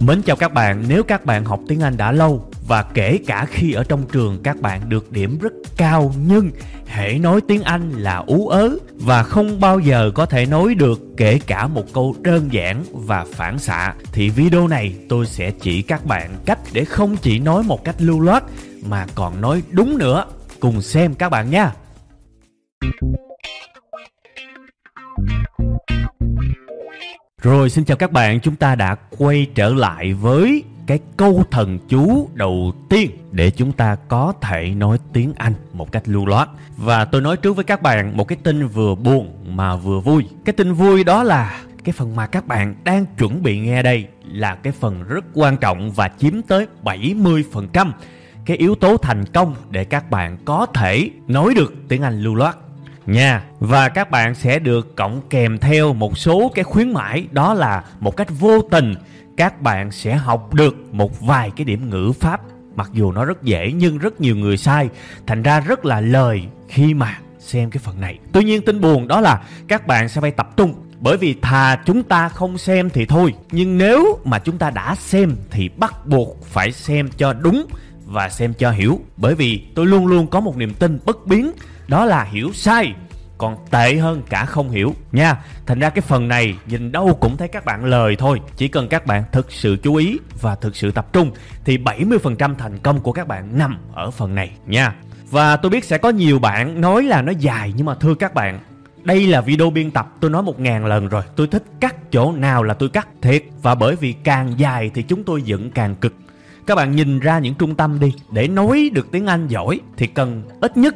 Mến chào các bạn, nếu các bạn học tiếng Anh đã lâu và kể cả khi ở trong trường các bạn được điểm rất cao nhưng hễ nói tiếng Anh là ú ớ và không bao giờ có thể nói được kể cả một câu đơn giản và phản xạ thì video này tôi sẽ chỉ các bạn cách để không chỉ nói một cách lưu loát mà còn nói đúng nữa. Cùng xem các bạn nha. Rồi xin chào các bạn, chúng ta đã quay trở lại với cái câu thần chú đầu tiên để chúng ta có thể nói tiếng Anh một cách lưu loát. Và tôi nói trước với các bạn một cái tin vừa buồn mà vừa vui. Cái tin vui đó là cái phần mà các bạn đang chuẩn bị nghe đây là cái phần rất quan trọng và chiếm tới 70% cái yếu tố thành công để các bạn có thể nói được tiếng Anh lưu loát nha. Và các bạn sẽ được cộng kèm theo một số cái khuyến mãi, đó là một cách vô tình, các bạn sẽ học được một vài cái điểm ngữ pháp. Mặc dù nó rất dễ, nhưng rất nhiều người sai. Thành ra rất là lời khi mà xem cái phần này. Tuy nhiên tin buồn đó là các bạn sẽ phải tập trung. Bởi vì thà chúng ta không xem thì thôi. Nhưng nếu mà chúng ta đã xem thì bắt buộc phải xem cho đúng và xem cho hiểu. Bởi vì tôi luôn luôn có một niềm tin bất biến đó là hiểu sai, còn tệ hơn cả không hiểu, nha. Thành ra cái phần này nhìn đâu cũng thấy các bạn lời thôi. Chỉ cần các bạn thực sự chú ý và thực sự tập trung, thì 70% thành công của các bạn nằm ở phần này, nha. Và tôi biết sẽ có nhiều bạn nói là nó dài, nhưng mà thưa các bạn, đây là video biên tập tôi nói một ngàn lần rồi. Tôi thích cắt chỗ nào là tôi cắt thiệt. Và bởi vì càng dài thì chúng tôi dựng càng cực. Các bạn nhìn ra những trung tâm đi, để nói được tiếng anh giỏi thì cần ít nhất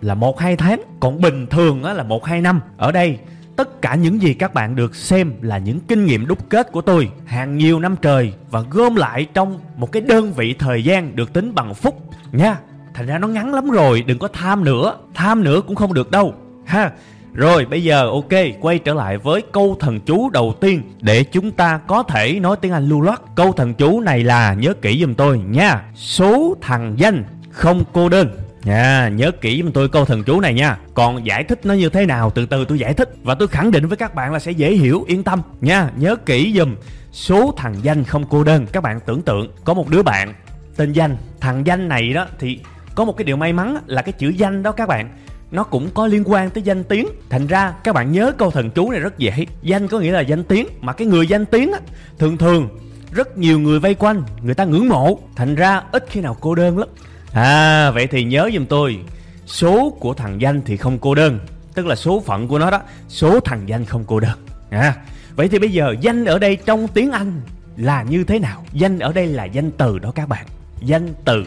là một hai tháng còn bình thường á, là một hai năm ở đây tất cả những gì các bạn được xem là những kinh nghiệm đúc kết của tôi hàng nhiều năm trời và gom lại trong một cái đơn vị thời gian được tính bằng phút nha thành ra nó ngắn lắm rồi đừng có tham nữa tham nữa cũng không được đâu ha rồi bây giờ ok quay trở lại với câu thần chú đầu tiên để chúng ta có thể nói tiếng Anh lưu loát. Câu thần chú này là nhớ kỹ giùm tôi nha. Số thằng danh không cô đơn. Nha, nhớ kỹ giùm tôi câu thần chú này nha. Còn giải thích nó như thế nào từ từ tôi giải thích. Và tôi khẳng định với các bạn là sẽ dễ hiểu, yên tâm. Nha. Nhớ kỹ giùm. Số thằng danh không cô đơn. Các bạn tưởng tượng. Có một đứa bạn tên danh, thằng danh này đó thì có một cái điều may mắn là cái chữ danh đó các bạn nó cũng có liên quan tới danh tiếng. Thành ra các bạn nhớ câu thần chú này rất dễ. Danh có nghĩa là danh tiếng mà cái người danh tiếng á thường thường rất nhiều người vây quanh người ta ngưỡng mộ. Thành ra ít khi nào cô đơn lắm à vậy thì nhớ giùm tôi, số của thằng danh thì không cô đơn, tức là số phận của nó đó, số thằng danh không cô đơn. À vậy thì bây giờ danh ở đây trong tiếng anh là như thế nào? Danh ở đây là danh từ đó các bạn. Danh từ.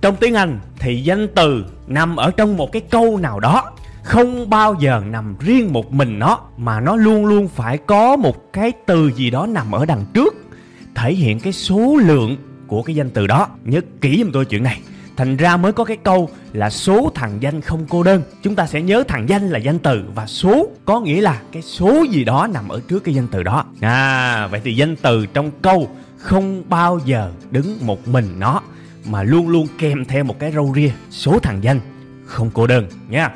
Trong tiếng Anh thì danh từ nằm ở trong một cái câu nào đó. Không bao giờ nằm riêng một mình nó, mà nó luôn luôn phải có một cái từ gì đó nằm ở đằng trước, thể hiện cái số lượng của cái danh từ đó. Nhớ kỹ giùm tôi chuyện này thành ra mới có cái câu là số thằng danh không cô đơn. Chúng ta sẽ nhớ thằng danh là danh từ và số có nghĩa là cái số gì đó nằm ở trước cái danh từ đó. À vậy thì danh từ trong câu không bao giờ đứng một mình nó, mà luôn luôn kèm theo một cái râu ria, số thằng danh không cô đơn nha.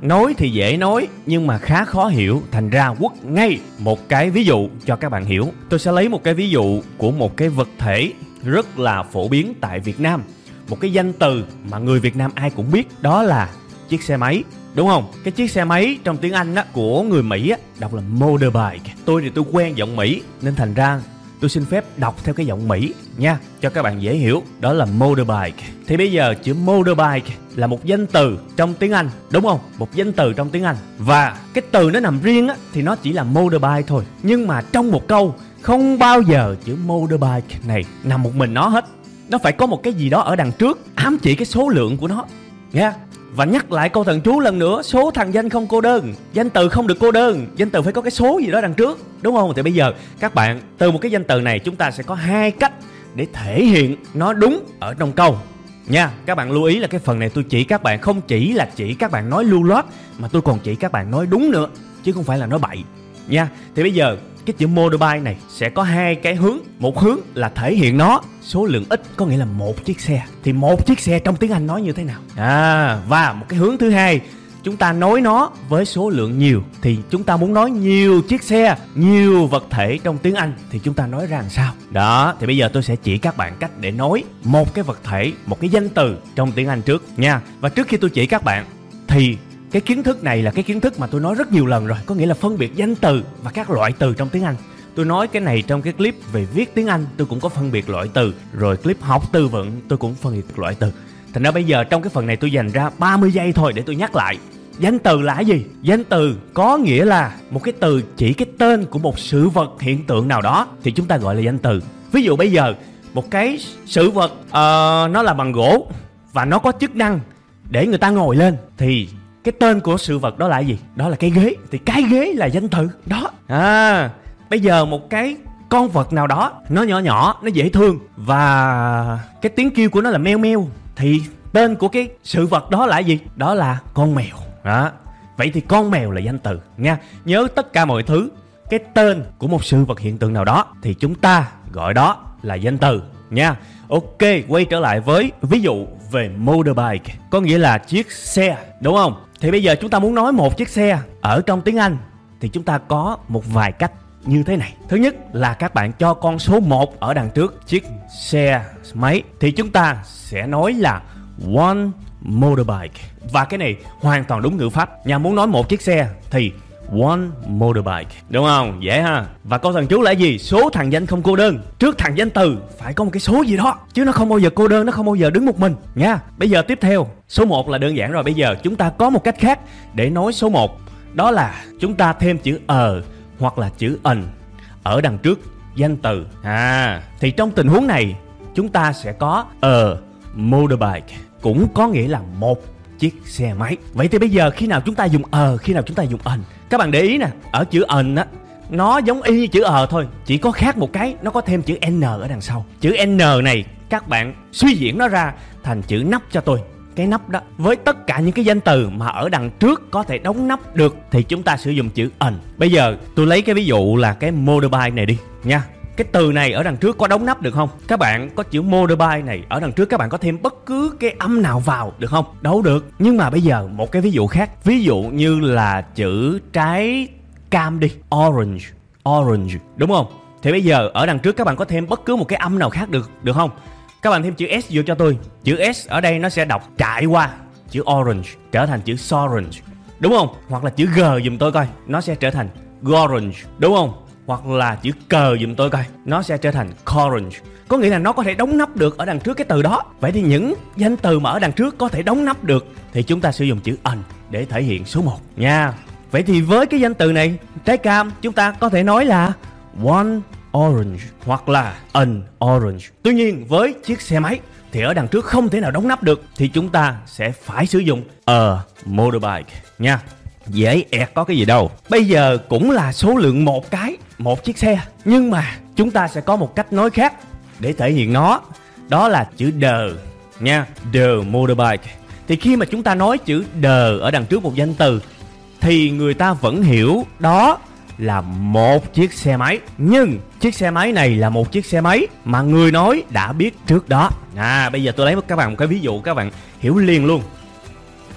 Nói thì dễ nói, nhưng mà khá khó hiểu. Thành ra quất ngay một cái ví dụ cho các bạn hiểu. Tôi sẽ lấy một cái ví dụ của một cái vật thể rất là phổ biến tại việt nam một cái danh từ mà người việt nam ai cũng biết, đó là chiếc xe máy, đúng không? Cái chiếc xe máy trong tiếng anh á, của người mỹ á, đọc là motorbike. Tôi thì tôi quen giọng mỹ, nên thành ra tôi xin phép đọc theo cái giọng Mỹ nha, cho các bạn dễ hiểu. Đó là motorbike. Thì bây giờ chữ motorbike là một danh từ trong tiếng Anh, đúng không? Một danh từ trong tiếng Anh. Và cái từ nó nằm riêng á, thì nó chỉ là motorbike thôi. Nhưng mà trong một câu, không bao giờ chữ motorbike này nằm một mình nó hết nó phải có một cái gì đó ở đằng trước ám chỉ cái số lượng của nó. Nha và nhắc lại câu thần chú lần nữa Số thằng danh không cô đơn Danh từ không được cô đơn Danh từ phải có cái số gì đó đằng trước Đúng không? Thì bây giờ các bạn Từ một cái danh từ này chúng ta sẽ có hai cách Để thể hiện nó đúng ở trong câu. Nha, các bạn lưu ý là cái phần này tôi chỉ các bạn không chỉ là chỉ các bạn nói lưu loát Mà tôi còn chỉ các bạn nói đúng nữa Chứ không phải là nói bậy. Nha, thì bây giờ cái chữ motorbike này sẽ có hai cái hướng. Một hướng là thể hiện nó số lượng ít có nghĩa là một chiếc xe. Thì một chiếc xe trong tiếng anh nói như thế nào? À và một cái hướng thứ hai chúng ta nối nó với số lượng nhiều. Thì chúng ta muốn nói nhiều chiếc xe nhiều vật thể trong tiếng anh thì chúng ta nói ra làm sao? Đó thì bây giờ tôi sẽ chỉ các bạn cách để nói một cái vật thể một cái danh từ trong tiếng anh trước nha. Và trước khi tôi chỉ các bạn thì cái kiến thức này là cái kiến thức mà tôi nói rất nhiều lần rồi có nghĩa là phân biệt danh từ và các loại từ trong tiếng anh. Tôi nói cái này trong cái clip về viết tiếng anh tôi cũng có phân biệt loại từ rồi clip học từ vựng tôi cũng phân biệt loại từ. Thành ra bây giờ trong cái phần này tôi dành ra 30 giây thôi để tôi nhắc lại. Danh từ là cái gì? Danh từ có nghĩa là một cái từ chỉ cái tên của một sự vật hiện tượng nào đó thì chúng ta gọi là danh từ. Ví dụ bây giờ một cái sự vật uh, nó là bằng gỗ và nó có chức năng để người ta ngồi lên thì cái tên của sự vật đó là gì? Đó là cái ghế. Thì cái ghế là danh từ. Đó. À bây giờ một cái con vật nào đó, nó nhỏ nhỏ, nó dễ thương và cái tiếng kêu của nó là meo meo, thì tên của cái sự vật đó là gì? Đó là con mèo. Đó. Vậy thì con mèo là danh từ, nha. Nhớ tất cả mọi thứ, cái tên của một sự vật hiện tượng nào đó, thì chúng ta gọi đó là danh từ, nha. Ok, quay trở lại với ví dụ về motorbike, có nghĩa là chiếc xe, đúng không? Thì bây giờ chúng ta muốn nói một chiếc xe ở trong tiếng anh, thì chúng ta có một vài cách như thế này. Thứ nhất là các bạn cho con số 1 ở đằng trước chiếc xe máy, thì chúng ta sẽ nói là one motorbike. Và cái này hoàn toàn đúng ngữ pháp. Nhà muốn nói một chiếc xe thì one motorbike. Đúng không? Dễ ha. Và câu thần chú là gì? Số thằng danh không cô đơn. Trước thằng danh từ, phải có một cái số gì đó. Chứ nó không bao giờ cô đơn, nó không bao giờ đứng một mình, nha. Bây giờ tiếp theo, số 1 là đơn giản rồi. Bây giờ chúng ta có một cách khác để nói số 1 đó là chúng ta thêm chữ ờ hoặc là chữ ẩn ở đằng trước danh từ. À thì trong tình huống này, chúng ta sẽ có a motorbike cũng có nghĩa là một chiếc xe máy. Vậy thì bây giờ khi nào chúng ta dùng ờ khi nào chúng ta dùng ẩn các bạn để ý nè, ở chữ ẩn á, nó giống y như chữ ờ thôi, chỉ có khác một cái, nó có thêm chữ n ở đằng sau. Chữ n này, các bạn suy diễn nó ra thành chữ nắp cho tôi. Cái nắp đó, với tất cả những cái danh từ mà ở đằng trước có thể đóng nắp được, thì chúng ta sử dụng chữ ẩn bây giờ, tôi lấy cái ví dụ là cái motorbike này đi, nha cái từ này ở đằng trước có đóng nắp được không? Các bạn có chữ motorbike này, ở đằng trước các bạn có thêm bất cứ cái âm nào vào được không? Đâu được. Nhưng mà bây giờ một cái ví dụ khác. Ví dụ như là chữ trái cam đi. Orange. Orange. Đúng không? Thì bây giờ ở đằng trước các bạn có thêm bất cứ một cái âm nào khác được được không? Các bạn thêm chữ S vô cho tôi. Chữ S ở đây nó sẽ đọc trải qua. Chữ orange trở thành chữ sorange. Đúng không? Hoặc là chữ G giùm tôi coi. Nó sẽ trở thành gorange đúng không? Hoặc là chữ cờ dùm tôi coi. Nó sẽ trở thành corange có nghĩa là nó có thể đóng nắp được ở đằng trước cái từ đó. Vậy thì những danh từ mà ở đằng trước có thể đóng nắp được thì chúng ta sử dụng chữ ẩn để thể hiện số 1 nha. Vậy thì với cái danh từ này trái cam chúng ta có thể nói là one orange hoặc là an orange. Tuy nhiên với chiếc xe máy thì ở đằng trước không thể nào đóng nắp được thì chúng ta sẽ phải sử dụng a motorbike. Nha. Dễ ẹt có cái gì đâu. Bây giờ cũng là số lượng một cái, một chiếc xe. Nhưng mà chúng ta sẽ có một cách nói khác để thể hiện nó. Đó là chữ the nha. The motorbike. Thì khi mà chúng ta nói chữ the ở đằng trước một danh từ, thì người ta vẫn hiểu đó là một chiếc xe máy nhưng chiếc xe máy này là một chiếc xe máy mà người nói đã biết trước đó à bây giờ tôi lấy các bạn một cái ví dụ các bạn hiểu liền luôn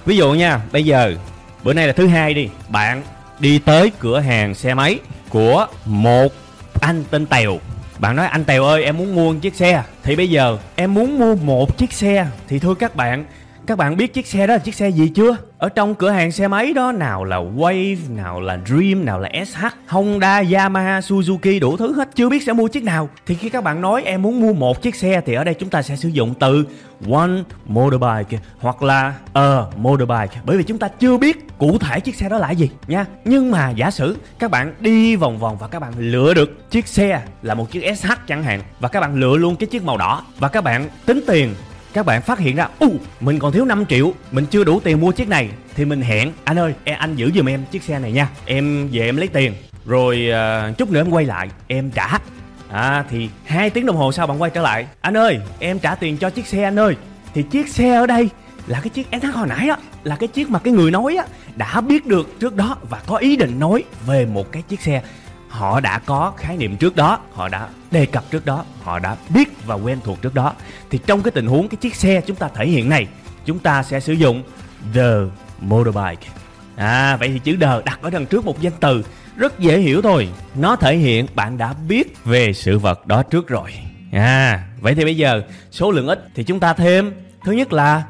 ví dụ nha, bây giờ, bữa nay là thứ hai đi bạn đi tới cửa hàng xe máy của một anh tên tèo. Bạn nói, anh tèo ơi, em muốn mua một chiếc xe. Thì bây giờ em muốn mua một chiếc xe. Thì thưa các bạn các bạn biết chiếc xe đó là chiếc xe gì chưa? Ở trong cửa hàng xe máy đó nào là Wave, nào là Dream, nào là SH, Honda, Yamaha, Suzuki đủ thứ hết chưa biết sẽ mua chiếc nào. Thì khi các bạn nói em muốn mua một chiếc xe thì ở đây chúng ta sẽ sử dụng từ one motorbike hoặc là a motorbike bởi vì chúng ta chưa biết cụ thể chiếc xe đó là gì nha. Nhưng mà giả sử các bạn đi vòng vòng và các bạn lựa được chiếc xe là một chiếc SH chẳng hạn và các bạn lựa luôn cái chiếc màu đỏ và các bạn tính tiền các bạn phát hiện ra u mình còn thiếu 5 triệu mình chưa đủ tiền mua chiếc này. Thì mình hẹn anh ơi em anh giữ giùm em chiếc xe này nha. Em về em lấy tiền rồi uh, chút nữa em quay lại em trả. À thì hai tiếng đồng hồ sau bạn quay trở lại. Anh ơi em trả tiền cho chiếc xe anh ơi. Thì chiếc xe ở đây là cái chiếc SH hồi nãy á là cái chiếc mà cái người nói á đã biết được trước đó và có ý định nói về một cái chiếc xe họ đã có khái niệm trước đó, họ đã đề cập trước đó, họ đã biết và quen thuộc trước đó. Thì trong cái tình huống, cái chiếc xe chúng ta thể hiện này, chúng ta sẽ sử dụng the motorbike. À vậy thì chữ đờ đặt ở đằng trước một danh từ, Rất dễ hiểu thôi. Nó thể hiện bạn đã biết về sự vật đó trước rồi. À vậy thì bây giờ số lượng ít thì chúng ta thêm. Thứ nhất là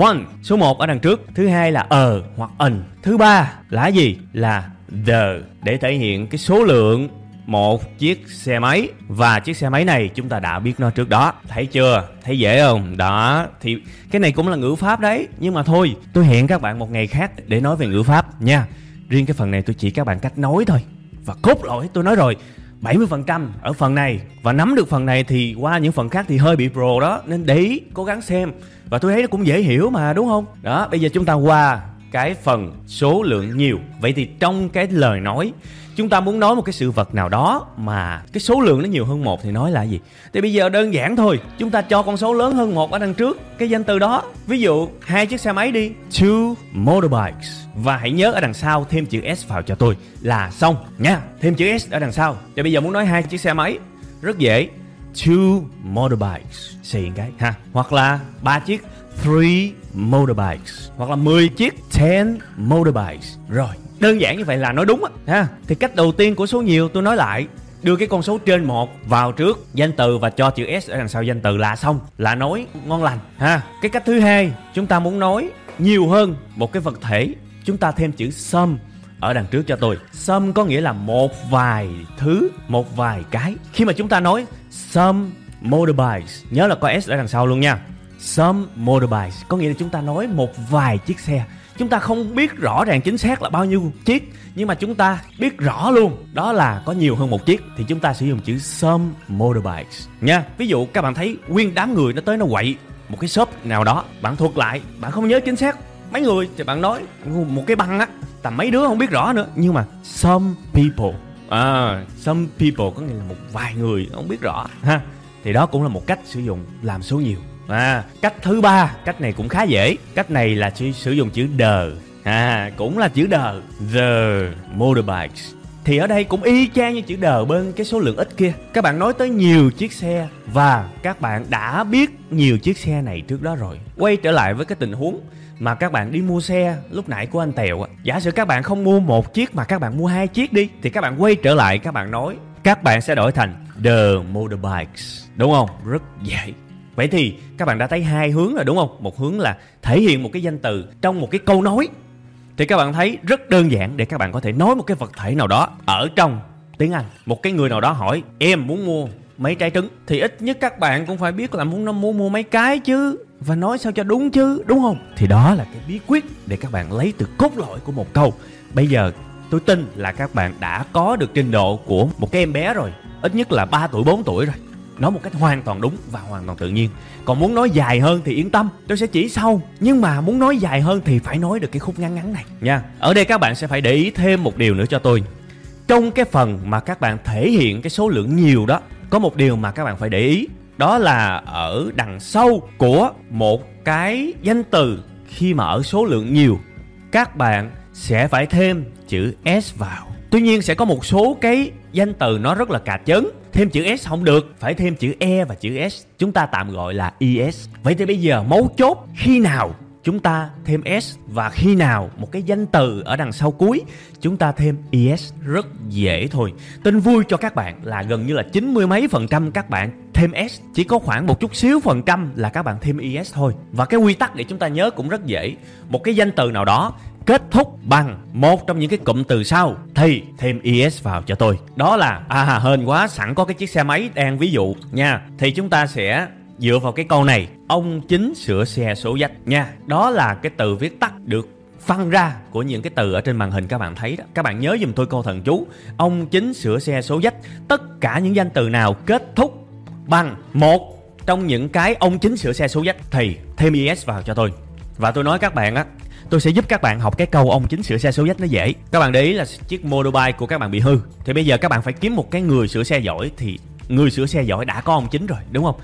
one, Số 1 ở đằng trước, Thứ hai là ờ hoặc ẩn Thứ ba là gì? Là the Để thể hiện cái số lượng một chiếc xe máy. Và chiếc xe máy này chúng ta đã biết nó trước đó. Thấy chưa? Thấy dễ không? Đó, thì cái này cũng là ngữ pháp đấy. Nhưng mà thôi, tôi hẹn các bạn một ngày khác để nói về ngữ pháp nha. Riêng cái phần này tôi chỉ các bạn cách nói thôi. Và cốt lõi, tôi nói rồi 70% ở phần này. Và nắm được phần này thì qua những phần khác thì hơi bị pro đó. Nên để ý, cố gắng xem. Và tôi thấy nó cũng dễ hiểu mà, đúng không? Đó, bây giờ chúng ta qua cái phần số lượng nhiều. Vậy thì trong cái lời nói, chúng ta muốn nói một cái sự vật nào đó mà cái số lượng nó nhiều hơn một thì nói là gì? Thì bây giờ đơn giản thôi, chúng ta cho con số lớn hơn một ở đằng trước cái danh từ đó. Ví dụ, hai chiếc xe máy đi, two motorbikes. Và hãy nhớ ở đằng sau thêm chữ s vào cho tôi là xong nha. Thêm chữ s ở đằng sau. Thì bây giờ muốn nói hai chiếc xe máy, rất dễ. Two motorbikes. Xịn cái, ha. Hoặc là ba chiếc three motorbikes. Hoặc là 10 chiếc ten motorbikes. Rồi đơn giản như vậy là nói đúng á. Ha. Thì cách đầu tiên của số nhiều tôi nói lại đưa cái con số trên một vào trước danh từ và cho chữ s ở đằng sau danh từ là xong là nói ngon lành. Ha. Cái cách thứ hai chúng ta muốn nói nhiều hơn một cái vật thể chúng ta thêm chữ some ở đằng trước cho tôi. Some có nghĩa là một vài thứ một vài cái. Khi mà chúng ta nói some motorbikes nhớ là có s ở đằng sau luôn nha some motorbikes. Có nghĩa là chúng ta nói một vài chiếc xe. Chúng ta không biết rõ ràng chính xác là bao nhiêu chiếc, nhưng mà chúng ta biết rõ luôn đó là có nhiều hơn một chiếc, thì chúng ta sử dụng chữ some motorbikes. Nha, ví dụ các bạn thấy nguyên đám người nó tới nó quậy một cái shop nào đó, bạn thuật lại, bạn không nhớ chính xác. Mấy người thì bạn nói một cái băng á, tầm mấy đứa không biết rõ nữa. Nhưng mà some people. À some people có nghĩa là một vài người không biết rõ. Ha, thì đó cũng là một cách sử dụng làm số nhiều à cách thứ ba, cách này cũng khá dễ. Cách này là chỉ sử dụng chữ the à cũng là chữ the the motorbikes. Thì ở đây cũng y chang như chữ đờ bên cái số lượng ít kia. Các bạn nói tới nhiều chiếc xe và các bạn đã biết nhiều chiếc xe này trước đó rồi. Quay trở lại với cái tình huống mà các bạn đi mua xe lúc nãy của anh Tèo Giả sử các bạn không mua một chiếc mà các bạn mua hai chiếc đi, Thì các bạn quay trở lại các bạn nói, Các bạn sẽ đổi thành The Motorbikes. Đúng không? Rất dễ. Vậy thì các bạn đã thấy hai hướng rồi, đúng không? Một hướng là thể hiện một cái danh từ trong một cái câu nói. Thì các bạn thấy rất đơn giản để các bạn có thể nói một cái vật thể nào đó ở trong tiếng Anh. Một cái người nào đó hỏi, em muốn mua mấy trái trứng thì ít nhất các bạn cũng phải biết là muốn nó muốn mua mấy cái chứ, và nói sao cho đúng chứ, đúng không thì đó là cái bí quyết để các bạn lấy từ cốt lõi của một câu bây giờ tôi tin là các bạn đã có được trình độ của một cái em bé rồi, ít nhất là 3 tuổi 4 tuổi rồi nói một cách hoàn toàn đúng và hoàn toàn tự nhiên. Còn muốn nói dài hơn thì yên tâm, tôi sẽ chỉ sau. Nhưng mà muốn nói dài hơn thì phải nói được cái khúc ngắn ngắn này. Nha, ở đây các bạn sẽ phải để ý thêm một điều nữa cho tôi. Trong cái phần mà các bạn thể hiện cái số lượng nhiều đó, có một điều mà các bạn phải để ý. Đó là ở đằng sau của một cái danh từ khi mà ở số lượng nhiều, các bạn sẽ phải thêm chữ s vào. Tuy nhiên sẽ có một số cái danh từ nó rất là cà chớn thêm chữ s không được, phải thêm chữ e và chữ s. Chúng ta tạm gọi là es vậy thì bây giờ mấu chốt, khi nào chúng ta thêm s và khi nào một cái danh từ ở đằng sau cuối, chúng ta thêm es rất dễ thôi. Tin vui cho các bạn là gần như là chín mươi mấy phần trăm các bạn thêm s. Chỉ có khoảng một chút xíu phần trăm là các bạn thêm es thôi. Và cái quy tắc để chúng ta nhớ cũng rất dễ. Một cái danh từ nào đó kết thúc bằng một trong những cái cụm từ sau. Thì thêm es vào cho tôi. Đó là à hên quá, sẵn có cái chiếc xe máy đang ví dụ, nha. Thì chúng ta sẽ dựa vào cái câu này. Ông chính sửa xe số dách nha. Đó là cái từ viết tắt được phân ra của những cái từ ở trên màn hình, các bạn thấy đó. Các bạn nhớ giùm tôi câu thần chú. Ông chính sửa xe số dách tất cả những danh từ nào kết thúc bằng một trong những cái ông chính sửa xe số dách thì thêm es vào cho tôi. Và tôi nói các bạn á tôi sẽ giúp các bạn học cái câu ông chính sửa xe số dách nó dễ. Các bạn để ý là chiếc motorbike của các bạn bị hư. Thì bây giờ các bạn phải kiếm một cái người sửa xe giỏi thì người sửa xe giỏi đã có ông chính rồi, đúng không?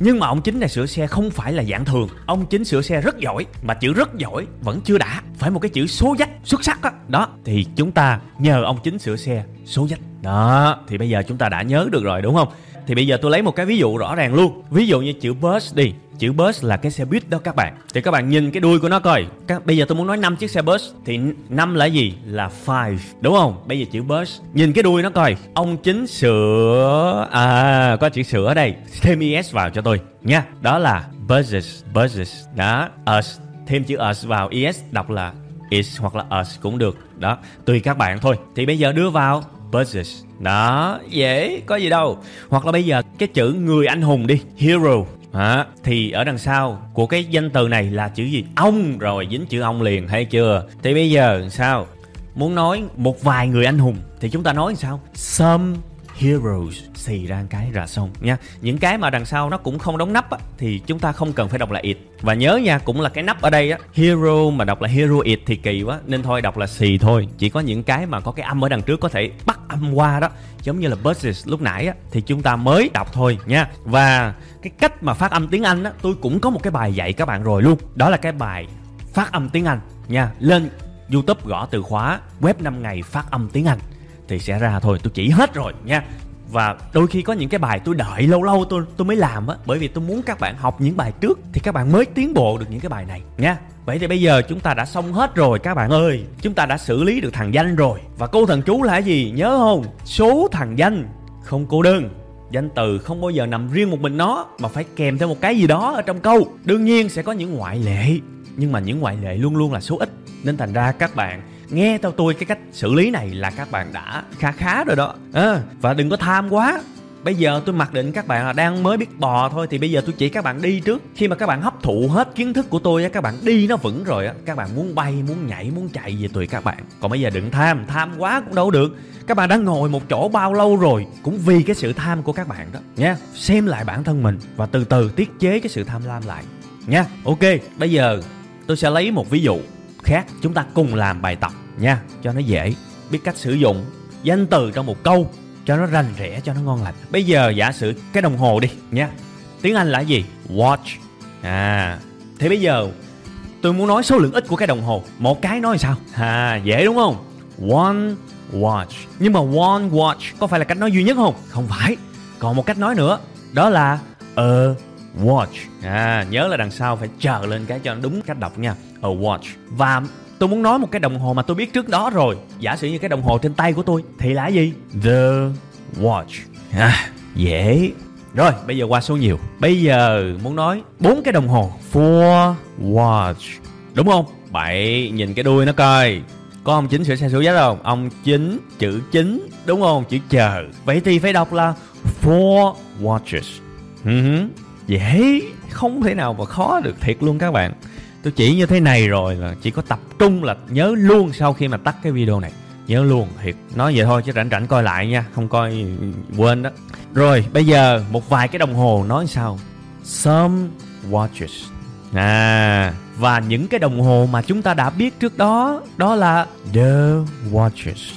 Nhưng mà ông chính này sửa xe không phải là dạng thường. Ông chính sửa xe rất giỏi, mà chữ rất giỏi vẫn chưa đã. Phải một cái chữ số dách xuất sắc đó đó, thì chúng ta nhờ ông chính sửa xe số dách đó, thì bây giờ chúng ta đã nhớ được rồi, đúng không? Thì bây giờ tôi lấy một cái ví dụ rõ ràng luôn. Ví dụ như chữ bus đi chữ bus là cái xe buýt đó các bạn. Thì các bạn nhìn cái đuôi của nó coi. Các, bây giờ tôi muốn nói năm chiếc xe bus. Thì năm là gì? Là five đúng không? Bây giờ chữ bus. Nhìn cái đuôi nó coi. Ông chính sửa. À có chữ sửa ở đây. Thêm es vào cho tôi nha. Đó là buses buses. Đó us. Thêm chữ us vào es đọc là is hoặc là us cũng được. Đó tùy các bạn thôi. Thì bây giờ đưa vào buses. Đó dễ có gì đâu. Hoặc là bây giờ cái chữ người anh hùng đi hero à, thì ở đằng sau của cái danh từ này là chữ gì? Ông. Rồi dính chữ ông liền hay chưa? Thì bây giờ sao? Muốn nói một vài người anh hùng thì chúng ta nói sao? Some heroes xì ra cái là xong nha. Những cái mà đằng sau nó cũng không đóng nắp á, thì chúng ta không cần phải đọc là it. Và nhớ nha cũng là cái nắp ở đây á. Hero mà đọc là hero it thì kỳ quá nên thôi đọc là xì thôi. Chỉ có những cái mà có cái âm ở đằng trước có thể bắt âm qua đó. Giống như là buses lúc nãy á thì chúng ta mới đọc thôi nha. Và cái cách mà phát âm tiếng anh á tôi cũng có một cái bài dạy các bạn rồi luôn. Đó là cái bài phát âm tiếng anh nha. Lên youtube gõ từ khóa web 5 ngày phát âm tiếng anh thì sẽ ra thôi. Tôi chỉ hết rồi nha và đôi khi có những cái bài tôi đợi lâu lâu tôi tôi mới làm á. Bởi vì tôi muốn các bạn học những bài trước thì các bạn mới tiến bộ được những cái bài này, nha. Vậy thì bây giờ chúng ta đã xong hết rồi các bạn ơi. Chúng ta đã xử lý được thằng danh rồi. Và câu thần chú là gì? Nhớ không? Số thằng danh, không cô đơn. Danh từ không bao giờ nằm riêng một mình nó, mà phải kèm theo một cái gì đó ở trong câu. Đương nhiên sẽ có những ngoại lệ, nhưng mà những ngoại lệ luôn luôn là số ít. Nên thành ra các bạn nghe theo tôi cái cách xử lý này là các bạn đã khá khá rồi đó. À, và đừng có tham quá. Bây giờ tôi mặc định các bạn là đang mới biết bò thôi thì bây giờ tôi chỉ các bạn đi trước. Khi mà các bạn hấp thụ hết kiến thức của tôi các bạn đi nó vững rồi á các bạn muốn bay muốn nhảy muốn chạy về tùy các bạn. Còn bây giờ đừng tham tham quá cũng đâu được. Các bạn đã ngồi một chỗ bao lâu rồi cũng vì cái sự tham của các bạn đó nha. Xem lại bản thân mình và từ từ tiết chế cái sự tham lam lại nha. Ok bây giờ tôi sẽ lấy một ví dụ khác. Chúng ta cùng làm bài tập nha, cho nó dễ. Biết cách sử dụng, danh từ trong một câu, cho nó rành rẽ, cho nó ngon lành. Bây giờ giả sử cái đồng hồ đi nha. Tiếng anh là gì? Watch. À thế bây giờ tôi muốn nói số lượng ít của cái đồng hồ. Một cái nói sao? À dễ đúng không? One watch. Nhưng mà one watch có phải là cách nói duy nhất không? Không phải. Còn một cách nói nữa, đó là a watch. À nhớ là đằng sau phải chờ lên cái cho nó đúng cách đọc nha. A watch. Và tôi muốn nói một cái đồng hồ mà tôi biết trước đó rồi. Giả sử như cái đồng hồ trên tay của tôi thì là gì? The watch. À, dễ. Rồi bây giờ qua số nhiều. Bây giờ muốn nói bốn cái đồng hồ. Four watch. Đúng không? Bảy nhìn cái đuôi nó coi. Có ông chính sửa xe số giá không? Ông chính chữ chính. Đúng không? Chữ chờ. Vậy thì phải đọc là four watches. Uh-huh. dễ. Không thể nào mà khó được thiệt luôn các bạn tôi chỉ như thế này rồi là chỉ có tập trung là nhớ luôn sau khi mà tắt cái video này. Nhớ luôn, thiệt. Nói vậy thôi chứ rảnh rảnh coi lại nha, không coi ừ, quên đó. Rồi, bây giờ một vài cái đồng hồ nói sao? Some watches. À và những cái đồng hồ mà chúng ta đã biết trước đó đó là the watches.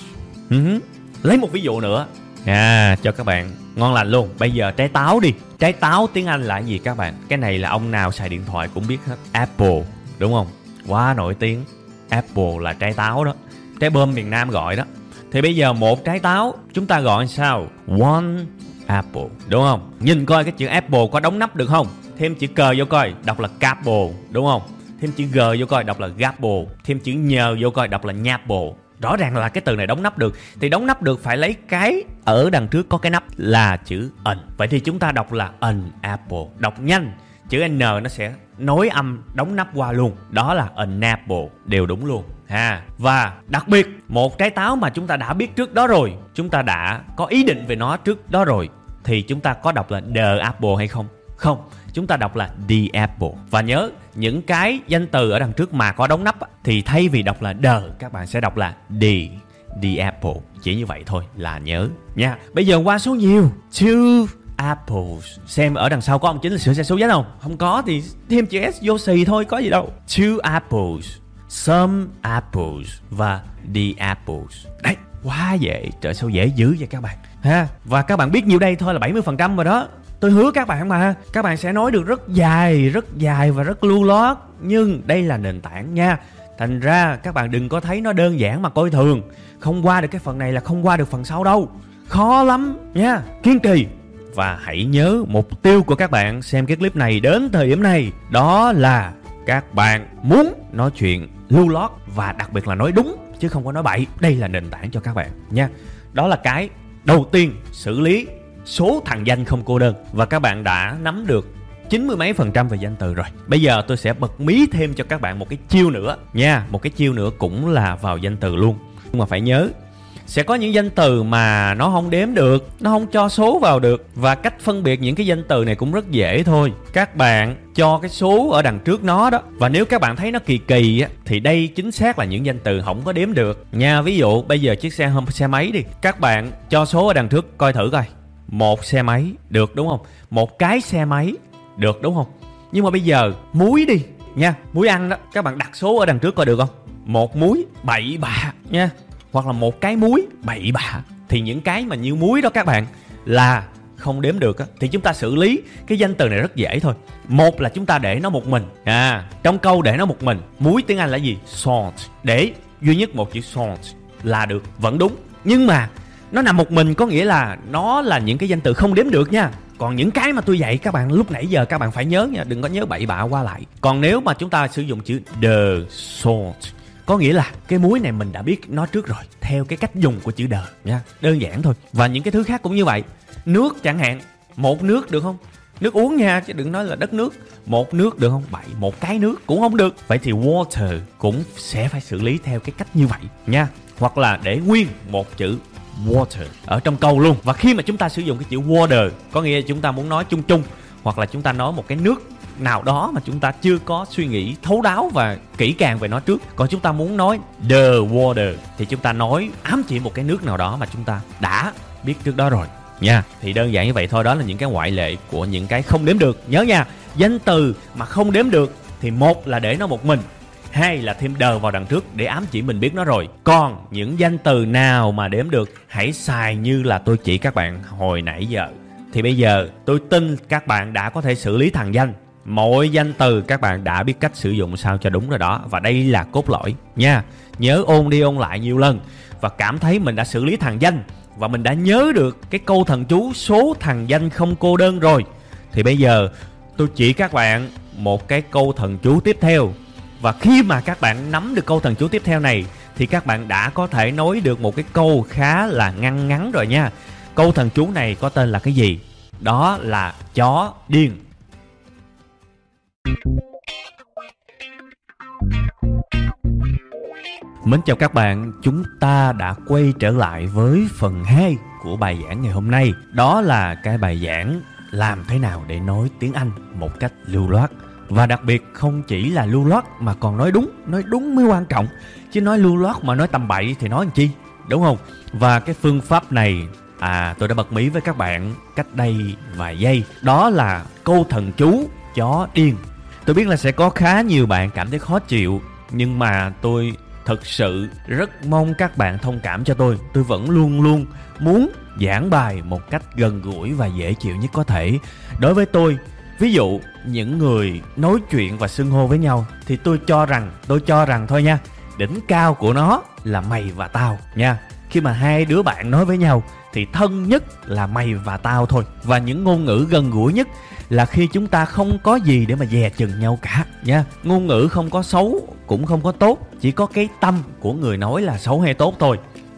Uh-huh. lấy một ví dụ nữa. À cho các bạn. Ngon lành luôn. Bây giờ trái táo đi. Trái táo tiếng anh là gì các bạn? Cái này là ông nào xài điện thoại cũng biết hết. Apple đúng không? Quá nổi tiếng. Apple là trái táo đó. Trái bơm miền nam gọi đó. Thì bây giờ một trái táo, chúng ta gọi sao? One apple. Đúng không? Nhìn coi cái chữ apple có đóng nắp được không? Thêm chữ cờ vô coi, đọc là capo đúng không? Thêm chữ g vô coi, đọc là gapo thêm chữ nhờ vô coi, đọc là nhapo rõ ràng là cái từ này đóng nắp được. Thì đóng nắp được phải lấy cái ở đằng trước có cái nắp là chữ n. Vậy thì chúng ta đọc là an apple. Đọc nhanh. Chữ n nó sẽ nối âm đóng nắp qua luôn. Đó là an apple đều đúng luôn, ha. Và đặc biệt, một trái táo mà chúng ta đã biết trước đó rồi, chúng ta đã có ý định về nó trước đó rồi, thì chúng ta có đọc là the apple hay không? Không, chúng ta đọc là the apple. Và nhớ, những cái danh từ ở đằng trước mà có đóng nắp thì thay vì đọc là the, các bạn sẽ đọc là the the apple. Chỉ như vậy thôi là nhớ nha. Bây giờ qua số nhiều. Two apples. Xem ở đằng sau có ông chính là sửa xe số giá không không có thì thêm chữ s vô xì thôi, có gì đâu. Two apples. Some apples và the apples. Đấy, quá dễ. Trời sao dễ dữ vậy các bạn? Ha, và các bạn biết nhiêu đây, thôi là 70% rồi đó. Tôi hứa các bạn mà, các bạn sẽ nói được rất dài rất dài và rất lưu lót nhưng đây là nền tảng nha. Thành ra các bạn đừng có thấy nó đơn giản mà coi thường. Không qua được cái phần này là không qua được phần sau đâu. Khó lắm nha. Kiên trì và hãy nhớ, mục tiêu của các bạn xem cái clip này đến thời điểm này, đó là các bạn muốn nói chuyện lưu lót và đặc biệt là nói đúng, chứ không có nói bậy. Đây là nền tảng cho các bạn nha. Đó là cái đầu tiên, xử lý số thằng danh không cô đơn. Và các bạn đã nắm được chín mươi mấy phần trăm về danh từ rồi. Bây giờ tôi sẽ bật mí thêm cho các bạn một cái chiêu nữa nha. Một cái chiêu nữa cũng là vào danh từ luôn. Nhưng mà phải nhớ sẽ có những danh từ mà nó không đếm được, nó không cho số vào được. Và cách phân biệt những cái danh từ này cũng rất dễ thôi. Các bạn cho cái số ở đằng trước nó đó. Và nếu các bạn thấy nó kỳ kỳ á, thì đây chính xác là những danh từ không có đếm được. Nha, ví dụ, bây giờ chiếc xe hôm xe máy đi. Các bạn cho số ở đằng trước, coi thử coi. Một xe máy, được đúng không? Một cái xe máy, được đúng không? Nhưng mà bây giờ, muối đi. Nha, muối ăn đó. Các bạn đặt số ở đằng trước coi được không? Một muối, bảy bạ. Nha hoặc là một cái muối. Bậy bạ. Thì những cái mà như muối đó các bạn là không đếm được á. Thì chúng ta xử lý cái danh từ này rất dễ thôi. Một là chúng ta để nó một mình. À trong câu để nó một mình, muối tiếng anh là gì? Salt. Để duy nhất một chữ salt là được, vẫn đúng. Nhưng mà nó nằm một mình có nghĩa là nó là những cái danh từ không đếm được nha. Còn những cái mà tôi dạy các bạn lúc nãy giờ các bạn phải nhớ nha. Đừng có nhớ bậy bạ qua lại. Còn nếu mà chúng ta sử dụng chữ the salt có nghĩa là cái muối này mình đã biết nó trước rồi, theo cái cách dùng của chữ đờ nha đơn giản thôi. Và những cái thứ khác cũng như vậy. Nước chẳng hạn, một nước được không? Nước uống nha, chứ đừng nói là đất nước. Một nước được không? Bảy, một cái nước cũng không được. Vậy thì water cũng sẽ phải xử lý theo cái cách như vậy, nha. Hoặc là để nguyên một chữ water ở trong câu luôn. Và khi mà chúng ta sử dụng cái chữ water, có nghĩa là chúng ta muốn nói chung chung, hoặc là chúng ta nói một cái nước nào đó mà chúng ta chưa có suy nghĩ thấu đáo và kỹ càng về nó trước. Còn chúng ta muốn nói the water, thì chúng ta nói ám chỉ một cái nước nào đó mà chúng ta đã biết trước đó rồi. Nha, thì đơn giản như vậy thôi, đó là những cái ngoại lệ của những cái không đếm được. Nhớ nha, danh từ mà không đếm được thì một là để nó một mình, hai là thêm đờ vào đằng trước để ám chỉ mình biết nó rồi. Còn những danh từ nào mà đếm được, hãy xài như là tôi chỉ các bạn hồi nãy giờ. Thì bây giờ tôi tin các bạn đã có thể xử lý thằng danh mỗi danh từ các bạn đã biết cách sử dụng sao cho đúng rồi đó, và đây là cốt lõi, nha. Nhớ ôn đi ôn lại nhiều lần, và cảm thấy mình đã xử lý thằng danh, và mình đã nhớ được cái câu thần chú số thằng danh không cô đơn rồi. Thì bây giờ, tôi chỉ các bạn một cái câu thần chú tiếp theo. Và khi mà các bạn nắm được câu thần chú tiếp theo này, thì các bạn đã có thể nói được một cái câu khá là ngăn ngắn rồi nha. Câu thần chú này có tên là cái gì? Đó là chó điên. Mến chào các bạn, chúng ta đã quay trở lại với phần 2 của bài giảng ngày hôm nay. Đó là cái bài giảng làm thế nào để nói tiếng Anh một cách lưu loát. Và đặc biệt không chỉ là lưu loát mà còn nói đúng, nói đúng mới quan trọng. Chứ nói lưu loát mà nói tầm bậy thì nói làm chi, đúng không? Và cái phương pháp này à tôi đã bật mí với các bạn cách đây vài giây. Đó là câu thần chú chó điên. Tôi biết là sẽ có khá nhiều bạn cảm thấy khó chịu nhưng mà tôi thực sự rất mong các bạn thông cảm cho tôi. Tôi vẫn luôn luôn muốn giảng bài một cách gần gũi và dễ chịu nhất có thể. Đối với tôi, ví dụ những người nói chuyện và xưng hô với nhau, thì tôi cho rằng, tôi cho rằng thôi nha, đỉnh cao của nó là mày và tao nha. Khi mà hai đứa bạn nói với nhau, thì thân nhất là mày và tao thôi. Và những ngôn ngữ gần gũi nhất là khi chúng ta không có gì để mà dè chừng nhau cả, nha. Ngôn ngữ không có xấu cũng không có tốt, chỉ có cái tâm của người nói là xấu hay tốt thôi.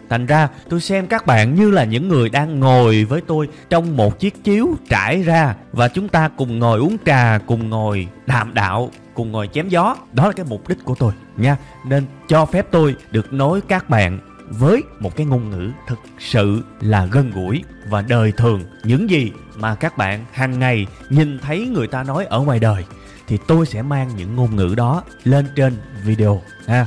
Thành ra, tôi xem các bạn như là những người đang ngồi với tôi trong một chiếc chiếu trải ra và chúng ta cùng ngồi uống trà, cùng ngồi đàm đạo, cùng ngồi chém gió. Đó là cái mục đích của tôi, nha. Nên cho phép tôi được nói các bạn với một cái ngôn ngữ thực sự là gần gũi và đời thường. Những gì mà các bạn hàng ngày nhìn thấy người ta nói ở ngoài đời thì tôi sẽ mang những ngôn ngữ đó lên trên video, ha.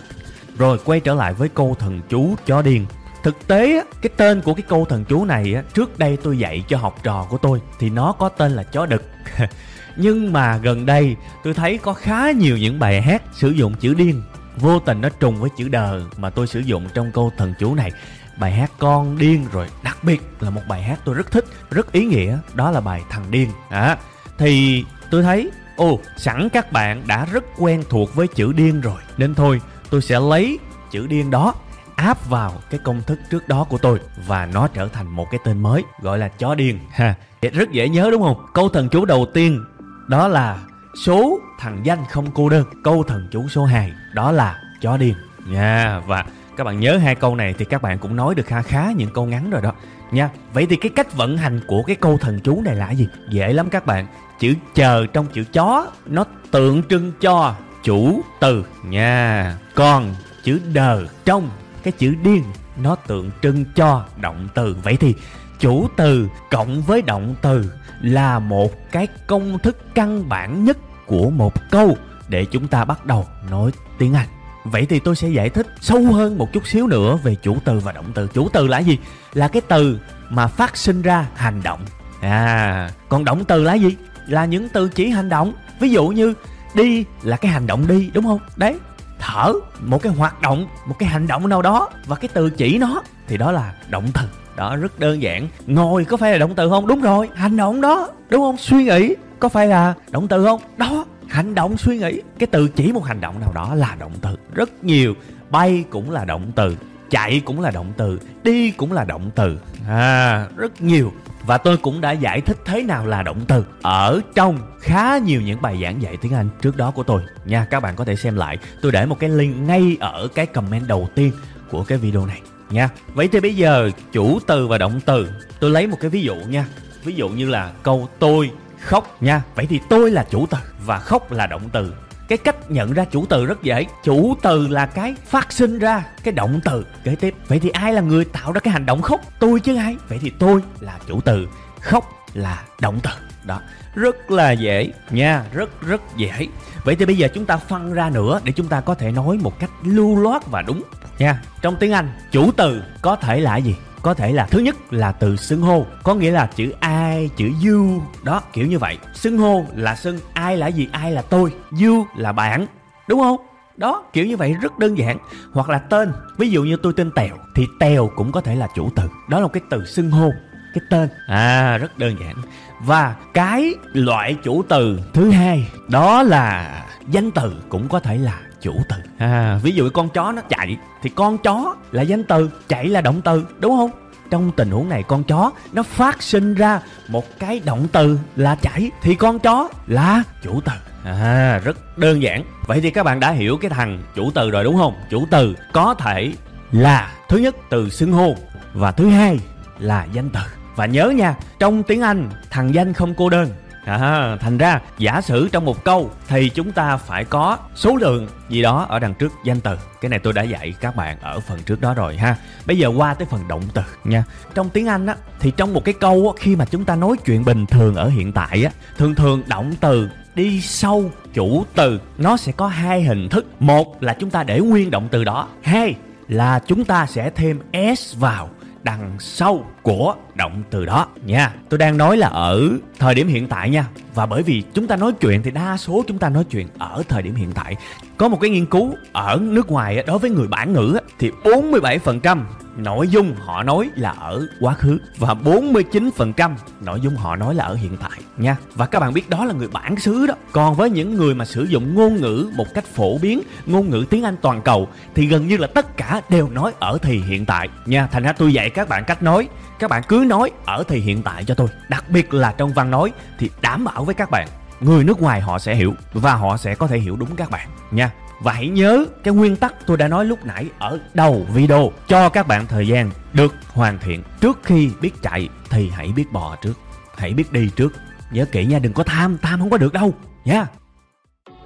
Rồi quay trở lại với câu thần chú chó điên. Thực tế cái tên của cái câu thần chú này trước đây tôi dạy cho học trò của tôi thì nó có tên là chó đực. Nhưng mà gần đây tôi thấy có khá nhiều những bài hát sử dụng chữ điên vô tình nó trùng với chữ đờ mà tôi sử dụng trong câu thần chú này. Bài hát con điên rồi đặc biệt là một bài hát tôi rất thích rất ý nghĩa đó là bài thằng điên. À, thì tôi thấy ồ sẵn các bạn đã rất quen thuộc với chữ điên rồi nên thôi tôi sẽ lấy chữ điên đó áp vào cái công thức trước đó của tôi và nó trở thành một cái tên mới gọi là chó điên. Ha rất dễ nhớ đúng không? Câu thần chú đầu tiên đó là số thằng danh không cô đơn câu thần chú số 2 đó là chó điên. Nha yeah, và các bạn nhớ hai câu này thì các bạn cũng nói được khá khá những câu ngắn rồi đó. Nha vậy thì cái cách vận hành của cái câu thần chú này là gì? Dễ lắm các bạn. Chữ chờ trong chữ chó nó tượng trưng cho chủ từ. Nha. Còn chữ đờ trong cái chữ điên nó tượng trưng cho động từ. Vậy thì chủ từ cộng với động từ là một cái công thức căn bản nhất của một câu. Để chúng ta bắt đầu nói tiếng anh. Vậy thì tôi sẽ giải thích sâu hơn một chút xíu nữa về chủ từ và động từ. Chủ từ là gì? Là cái từ mà phát sinh ra hành động. À còn động từ là gì? Là những từ chỉ hành động. Ví dụ như đi là cái hành động đi, đúng không? Đấy thở một cái hoạt động, một cái hành động nào đó và cái từ chỉ nó, thì đó là động từ. Đó, rất đơn giản. Ngồi có phải là động từ không? Đúng rồi. Hành động đó, đúng không? Suy nghĩ có phải là động từ không? Đó, hành động, suy nghĩ. Cái từ chỉ một hành động nào đó là động từ. Rất nhiều. Bay cũng là động từ, chạy cũng là động từ, đi cũng là động từ. À rất nhiều và tôi cũng đã giải thích thế nào là động từ. Ở trong khá nhiều những bài giảng dạy tiếng Anh trước đó của tôi. Nha, các bạn có thể xem lại. Tôi để một cái link ngay ở cái comment đầu tiên của cái video này. Nha, vậy thì bây giờ chủ từ và động từ. Tôi lấy một cái ví dụ nha. Ví dụ như là câu tôi khóc nha. Vậy thì tôi là chủ từ và khóc là động từ cái cách nhận ra chủ từ rất dễ. Chủ từ là cái phát sinh ra cái động từ kế tiếp. Vậy thì ai là người tạo ra cái hành động khóc? Tôi chứ ai? Vậy thì tôi là chủ từ. Khóc là động từ. Đó. Rất là dễ nha. Rất rất dễ. Vậy thì bây giờ chúng ta phân ra nữa để chúng ta có thể nói một cách lưu loát và đúng nha. Trong tiếng anh, chủ từ có thể là gì? Có thể là thứ nhất là từ xưng hô, có nghĩa là chữ ai, chữ you, đó, kiểu như vậy. Xưng hô là xưng ai là gì, ai là tôi, you là bạn, đúng không? Đó, kiểu như vậy rất đơn giản. Hoặc là tên, ví dụ như tôi tên tèo, thì tèo cũng có thể là chủ từ. Đó là một cái từ xưng hô, cái tên. À rất đơn giản. Và cái loại chủ từ thứ hai, đó là danh từ cũng có thể là chủ từ. À, ví dụ con chó nó chạy thì con chó là danh từ chạy là động từ đúng không? Trong tình huống này con chó nó phát sinh ra một cái động từ là chạy thì con chó là chủ từ. À rất đơn giản. Vậy thì các bạn đã hiểu cái thằng chủ từ rồi đúng không? Chủ từ có thể là thứ nhất từ xưng hô và thứ hai là danh từ. Và nhớ nha trong tiếng anh thằng danh không cô đơn. À, thành ra giả sử trong một câu thì chúng ta phải có số lượng gì đó ở đằng trước danh từ. Cái này tôi đã dạy các bạn ở phần trước đó rồi ha. Bây giờ qua tới phần động từ nha. Trong tiếng Anh á thì trong một cái câu á, khi mà chúng ta nói chuyện bình thường ở hiện tại á, thường thường động từ đi sâu chủ từ nó sẽ có hai hình thức. Một là chúng ta để nguyên động từ đó. Hai là chúng ta sẽ thêm s vào đằng sau của động từ đó nha. Tôi đang nói là ở thời điểm hiện tại nha. Và bởi vì chúng ta nói chuyện thì đa số chúng ta nói chuyện ở thời điểm hiện tại. Có một cái nghiên cứu ở nước ngoài đối với người bản ngữ thì 47% nội dung họ nói là ở quá khứ và 49% nội dung họ nói là ở hiện tại nha. Và các bạn biết đó là người bản xứ đó. Còn với những người mà sử dụng ngôn ngữ một cách phổ biến, ngôn ngữ tiếng Anh toàn cầu thì gần như là tất cả đều nói ở thì hiện tại nha. Thành ra tôi dạy các bạn cách nói các bạn cứ nói ở thì hiện tại cho tôi đặc biệt là trong văn nói thì đảm bảo với các bạn người nước ngoài họ sẽ hiểu và họ sẽ có thể hiểu đúng các bạn nha và hãy nhớ cái nguyên tắc tôi đã nói lúc nãy ở đầu video. Cho các bạn thời gian được hoàn thiện. Trước khi biết chạy thì hãy biết bò trước. Hãy biết đi trước. Nhớ kỹ nha đừng có tham. Tham không có được đâu. Nha.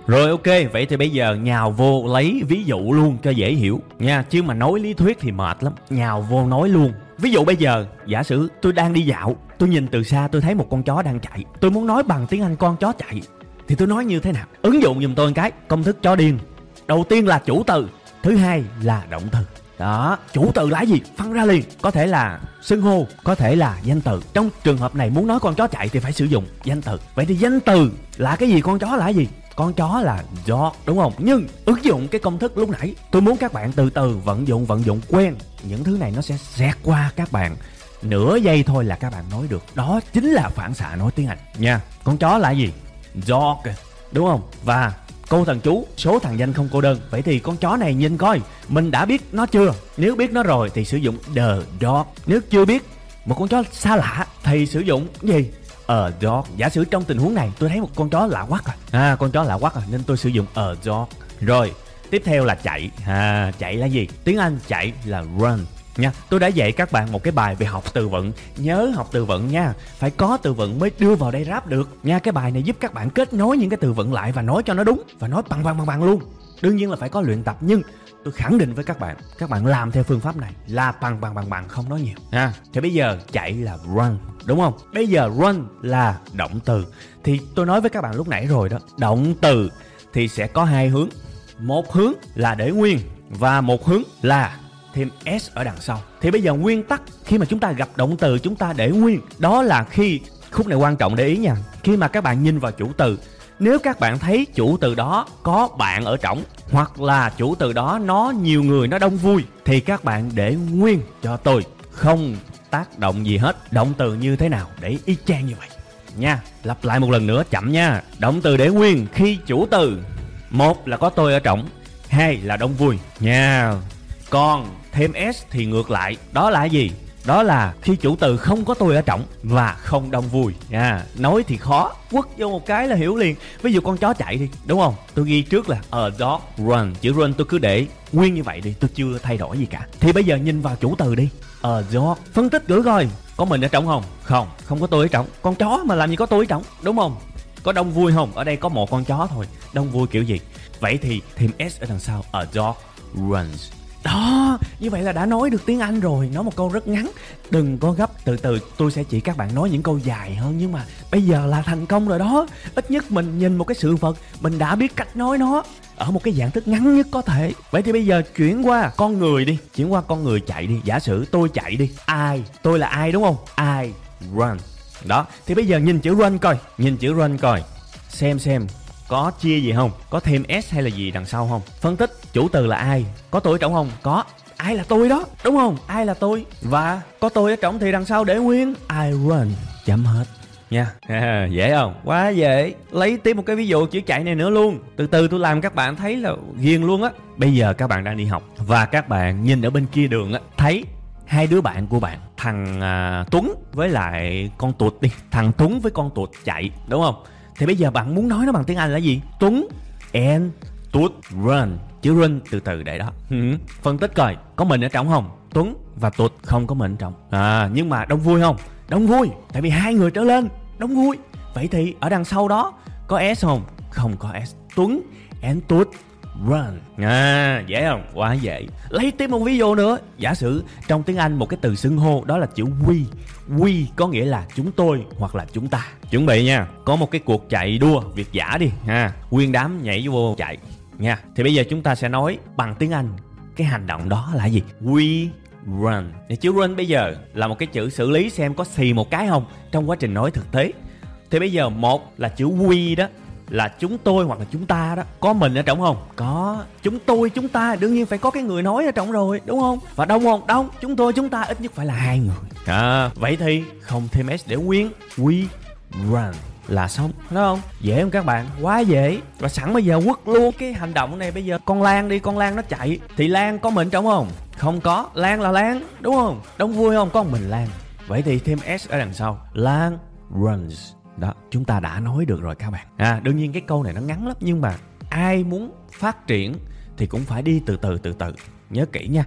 Rồi ok, vậy thì bây giờ nhào vô lấy ví dụ luôn cho dễ hiểu. Nha, chứ mà nói lý thuyết thì mệt lắm. Nhào vô nói luôn. Ví dụ bây giờ, giả sử tôi đang đi dạo, tôi nhìn từ xa tôi thấy một con chó đang chạy. Tôi muốn nói bằng tiếng Anh con chó chạy. Thì tôi nói như thế nào? Ứng dụng giùm tôi một cái. Công thức chó điên. Đầu tiên là chủ từ, thứ hai là động từ. Đó, chủ từ là gì? Phân ra liền. Có thể là xưng hô, có thể là danh từ. Trong trường hợp này muốn nói con chó chạy thì phải sử dụng danh từ. Vậy thì danh từ là cái gì? Con chó là gì? con chó là dog đúng không nhưng ứng dụng cái công thức lúc nãy tôi muốn các bạn từ từ vận dụng vận dụng quen những thứ này nó sẽ xẹt qua các bạn nửa giây thôi là các bạn nói được đó chính là phản xạ nói tiếng anh nha con chó là gì dog đúng không và cô thần chú số thằng danh không cô đơn. Vậy thì con chó này nhìn coi mình đã biết nó chưa? Nếu biết nó rồi thì sử dụng the dog. Nếu chưa biết một con chó xa lạ thì sử dụng gì? A dog. Giả sử trong tình huống này tôi thấy một con chó lạ quắc rồi, à con chó lạ quắc rồi, nên tôi sử dụng a dog. Rồi tiếp theo là chạy. À chạy là gì? Tiếng anh chạy là run nha. Tôi đã dạy các bạn một cái bài về học từ vựng. Nhớ học từ vựng nha. Phải có từ vựng mới đưa vào đây rap được. Nha cái bài này giúp các bạn kết nối những cái từ vựng lại và nói cho nó đúng và nói bằng bằng bằng bằng luôn. Đương nhiên là phải có luyện tập nhưng tôi khẳng định với các bạn các bạn làm theo phương pháp này là bằng bằng bằng bằng không nói nhiều. Ha. Thì bây giờ chạy là run đúng không? Bây giờ run là động từ. Thì tôi nói với các bạn lúc nãy rồi đó động từ thì sẽ có hai hướng. Một hướng là để nguyên và một hướng là thêm s ở đằng sau. Thì bây giờ nguyên tắc khi mà chúng ta gặp động từ chúng ta để nguyên, đó là khi, khúc này quan trọng để ý nha, khi mà các bạn nhìn vào chủ từ, nếu các bạn thấy chủ từ đó có bạn ở trọng hoặc là chủ từ đó nó nhiều người, nó đông vui, thì các bạn để nguyên cho tôi, không tác động gì hết. Động từ như thế nào? Để y chang như vậy. Nha, lặp lại một lần nữa, chậm nha. Động từ để nguyên khi chủ từ, một là có tôi ở trọng hai là đông vui. Nha. Còn thêm s thì ngược lại, đó là gì? Đó là khi chủ từ không có tôi ở trọng và không đông vui. Nha nói thì khó, quất vô một cái là hiểu liền. Ví dụ con chó chạy đi, đúng không? Tôi ghi trước là a dog run chữ run tôi cứ để nguyên như vậy đi, tôi chưa thay đổi gì cả. Thì bây giờ nhìn vào chủ từ đi. A dog phân tích gửi coi, có mình ở trọng không? Không không có tôi ở trọng. Con chó mà làm gì có tôi ở trọng, đúng không? Có đông vui không? Ở đây có một con chó thôi. Đông vui kiểu gì? Vậy thì thêm s ở đằng sau, a dog runs đó, như vậy là đã nói được tiếng anh rồi. Nói một câu rất ngắn. Đừng có gấp, từ từ, tôi sẽ chỉ các bạn nói những câu dài hơn. Nhưng mà bây giờ là thành công rồi đó. Ít nhất mình nhìn một cái sự vật, mình đã biết cách nói nó ở một cái dạng thức ngắn nhất có thể. Vậy thì bây giờ chuyển qua con người đi. Chuyển qua con người chạy đi. Giả sử tôi chạy đi. Ai? Tôi là ai đúng không? Ai run. Đó, thì bây giờ nhìn chữ run coi. Nhìn chữ run coi. Xem xem có chia gì không? Có thêm s hay là gì đằng sau không? Phân tích chủ từ là ai? Có tôi trọng không? Có. Ai là tôi đó? Đúng không? Ai là tôi? Và có tôi ở trọng thì đằng sau để nguyên. I run. Chấm hết. Nha. À, dễ không? Quá dễ. Lấy tiếp một cái ví dụ chữ chạy này nữa luôn. Từ từ tôi làm các bạn thấy là ghiền luôn á. Bây giờ các bạn đang đi học và các bạn nhìn ở bên kia đường á thấy hai đứa bạn của bạn thằng à, tuấn với lại con tuột đi. Thằng tuấn với con tuột chạy đúng không? Thì bây giờ bạn muốn nói nó bằng tiếng anh là gì? Tuấn and tuột run. Chữ run từ từ để đó. Ừ. phân tích coi có mình ở trong không? Tuấn và tuột không có mình ở trong. À nhưng mà đông vui không? Đông vui tại vì hai người trở lên. Đông vui. Vậy thì ở đằng sau đó có s không? Không có s. Tuấn and tuột run. À dễ không? Quá dễ. Lấy tiếp một ví dụ nữa. Giả sử trong tiếng anh một cái từ xưng hô đó là chữ we. We có nghĩa là chúng tôi hoặc là chúng ta. Chuẩn bị nha. Có một cái cuộc chạy đua việt giả đi ha. Nguyên đám nhảy vô chạy nha. Thì bây giờ chúng ta sẽ nói bằng tiếng anh cái hành động đó là gì? We run. Thì chữ run bây giờ là một cái chữ xử lý xem có xì một cái không trong quá trình nói thực tế. Thì bây giờ một là chữ we đó là chúng tôi hoặc là chúng ta đó, có mình ở trong không? Có. Chúng tôi, chúng ta, đương nhiên phải có cái người nói ở trong rồi, đúng không? Và đông không? Đông. Chúng tôi, chúng ta ít nhất phải là hai người. À vậy thì không thêm s để nguyên we run. Là xong, đúng không? Dễ không các bạn? Quá dễ. Và sẵn bây giờ quất luôn cái hành động này. Bây giờ con lan đi, con lan nó chạy. Thì lan có mình trong không? Không có. Lan là lan, đúng không? Đông vui không? Có một mình lan. Vậy thì thêm s ở đằng sau. Lan runs đó, chúng ta đã nói được rồi các bạn. À đương nhiên cái câu này nó ngắn lắm, nhưng mà ai muốn phát triển thì cũng phải đi từ từ từ từ. Nhớ kỹ nha.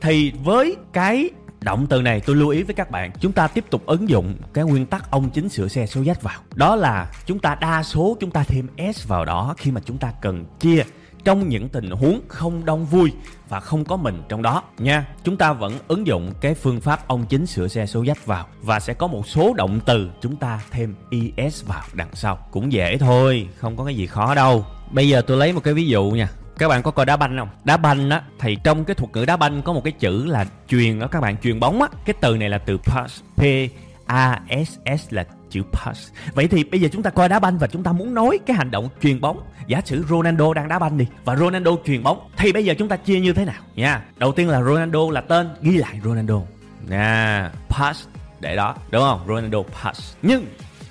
Thì với cái động từ này, tôi lưu ý với các bạn, chúng ta tiếp tục ứng dụng cái nguyên tắc ông chính sửa xe số dách vào. Đó là chúng ta đa số chúng ta thêm s vào đó khi mà chúng ta cần chia trong những tình huống không đông vui và không có mình trong đó nha. Chúng ta vẫn ứng dụng cái phương pháp ông chính sửa xe số dách vào và sẽ có một số động từ chúng ta thêm es vào đằng sau. Cũng dễ thôi, không có cái gì khó đâu. Bây giờ tôi lấy một cái ví dụ nha. Các bạn có coi đá banh không? Đá banh á, thì trong cái thuật ngữ đá banh có một cái chữ là truyền đó các bạn truyền bóng á. Cái từ này là từ pass p, a, s s là chữ pass. Vậy thì bây giờ chúng ta coi đá banh và chúng ta muốn nói cái hành động truyền bóng. Giả sử Ronaldo đang đá banh đi và Ronaldo truyền bóng, thì bây giờ chúng ta chia như thế nào? Nha, đầu tiên là Ronaldo là tên, ghi lại Ronaldo. Nha, pass, để đó, đúng không? Ronaldo pass. Nhưng,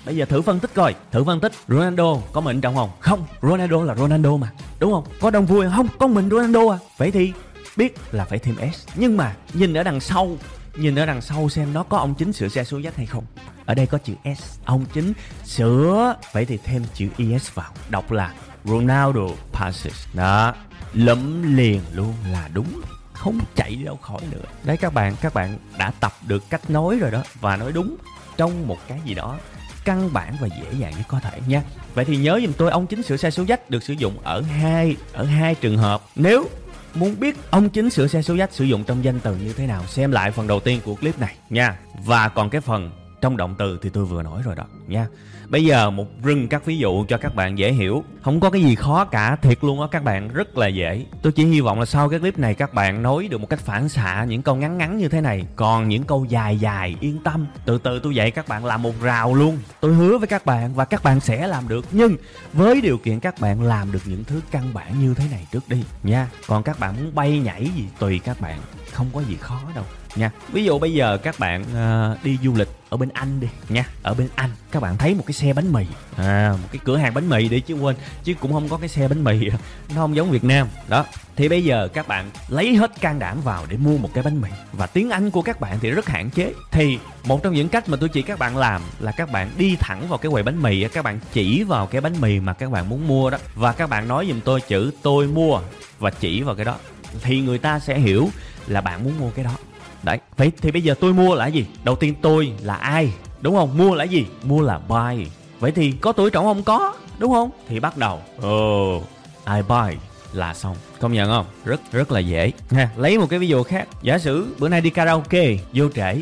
Bây giờ thử phân tích coi, Thử phân tích Ronaldo có mình trong không Không? Ronaldo là Ronaldo mà, Đúng không? Có đông vui không? Có mình Ronaldo à? Vậy thì biết là phải thêm S. Nhưng mà nhìn ở đằng sau nhìn ở đằng sau xem nó có ông chính sửa xe số dắt hay không. Ở đây có chữ S. Ông chính sửa, vậy thì thêm chữ ES vào. Đọc là Ronaldo passes. Đó. Lẫm liền luôn là đúng. Không chạy đâu khỏi nữa. Đấy, các bạn các bạn đã tập được cách nói rồi đó. Và nói đúng trong một cái gì đó căn bản và dễ dàng nhất có thể nha. Vậy thì nhớ giùm tôi, ông chính sửa xe số dách được sử dụng ở hai ở hai trường hợp. Nếu muốn biết ông chính sửa xe số dách sử dụng trong danh từ như thế nào, xem lại phần đầu tiên của clip này nha. Và còn cái phần trong động từ thì tôi vừa nói rồi đó, nha. Bây giờ một rừng các ví dụ cho các bạn dễ hiểu. Không có cái gì khó cả, thiệt luôn á, các bạn, rất là dễ. Tôi chỉ hy vọng là sau cái clip này các bạn nói được một cách phản xạ những câu ngắn ngắn như thế này. Còn những câu dài dài, yên tâm. Từ từ tôi dạy các bạn làm một rào luôn. Tôi hứa với các bạn và các bạn sẽ làm được. Nhưng với điều kiện các bạn làm được những thứ căn bản như thế này trước đi, nha. Còn các bạn muốn bay nhảy gì tùy các bạn. Không có gì khó đâu nha. Ví dụ bây giờ các bạn uh, đi du lịch ở bên anh đi nha ở bên anh các bạn thấy một cái xe bánh mì. À một cái cửa hàng bánh mì đi chứ quên chứ cũng không có cái xe bánh mì. Nó không giống việt nam. Đó thì bây giờ các bạn lấy hết can đảm vào để mua một cái bánh mì. Và tiếng anh của các bạn thì rất hạn chế. Thì một trong những cách mà tôi chỉ các bạn làm là các bạn đi thẳng vào cái quầy bánh mì các bạn chỉ vào cái bánh mì mà các bạn muốn mua đó. Và các bạn nói giùm tôi chữ tôi mua và chỉ vào cái đó. Thì người ta sẽ hiểu là bạn muốn mua cái đó đấy. Vậy thì bây giờ tôi mua là gì? Đầu tiên tôi là ai? Đúng không? Mua là gì? Mua là buy. Vậy thì có tuổi trọng không có đúng không? Thì bắt đầu. Ồ oh, I buy là xong. Công nhận không? Rất rất là dễ. Ha lấy một cái ví dụ khác. Giả sử bữa nay đi karaoke vô trễ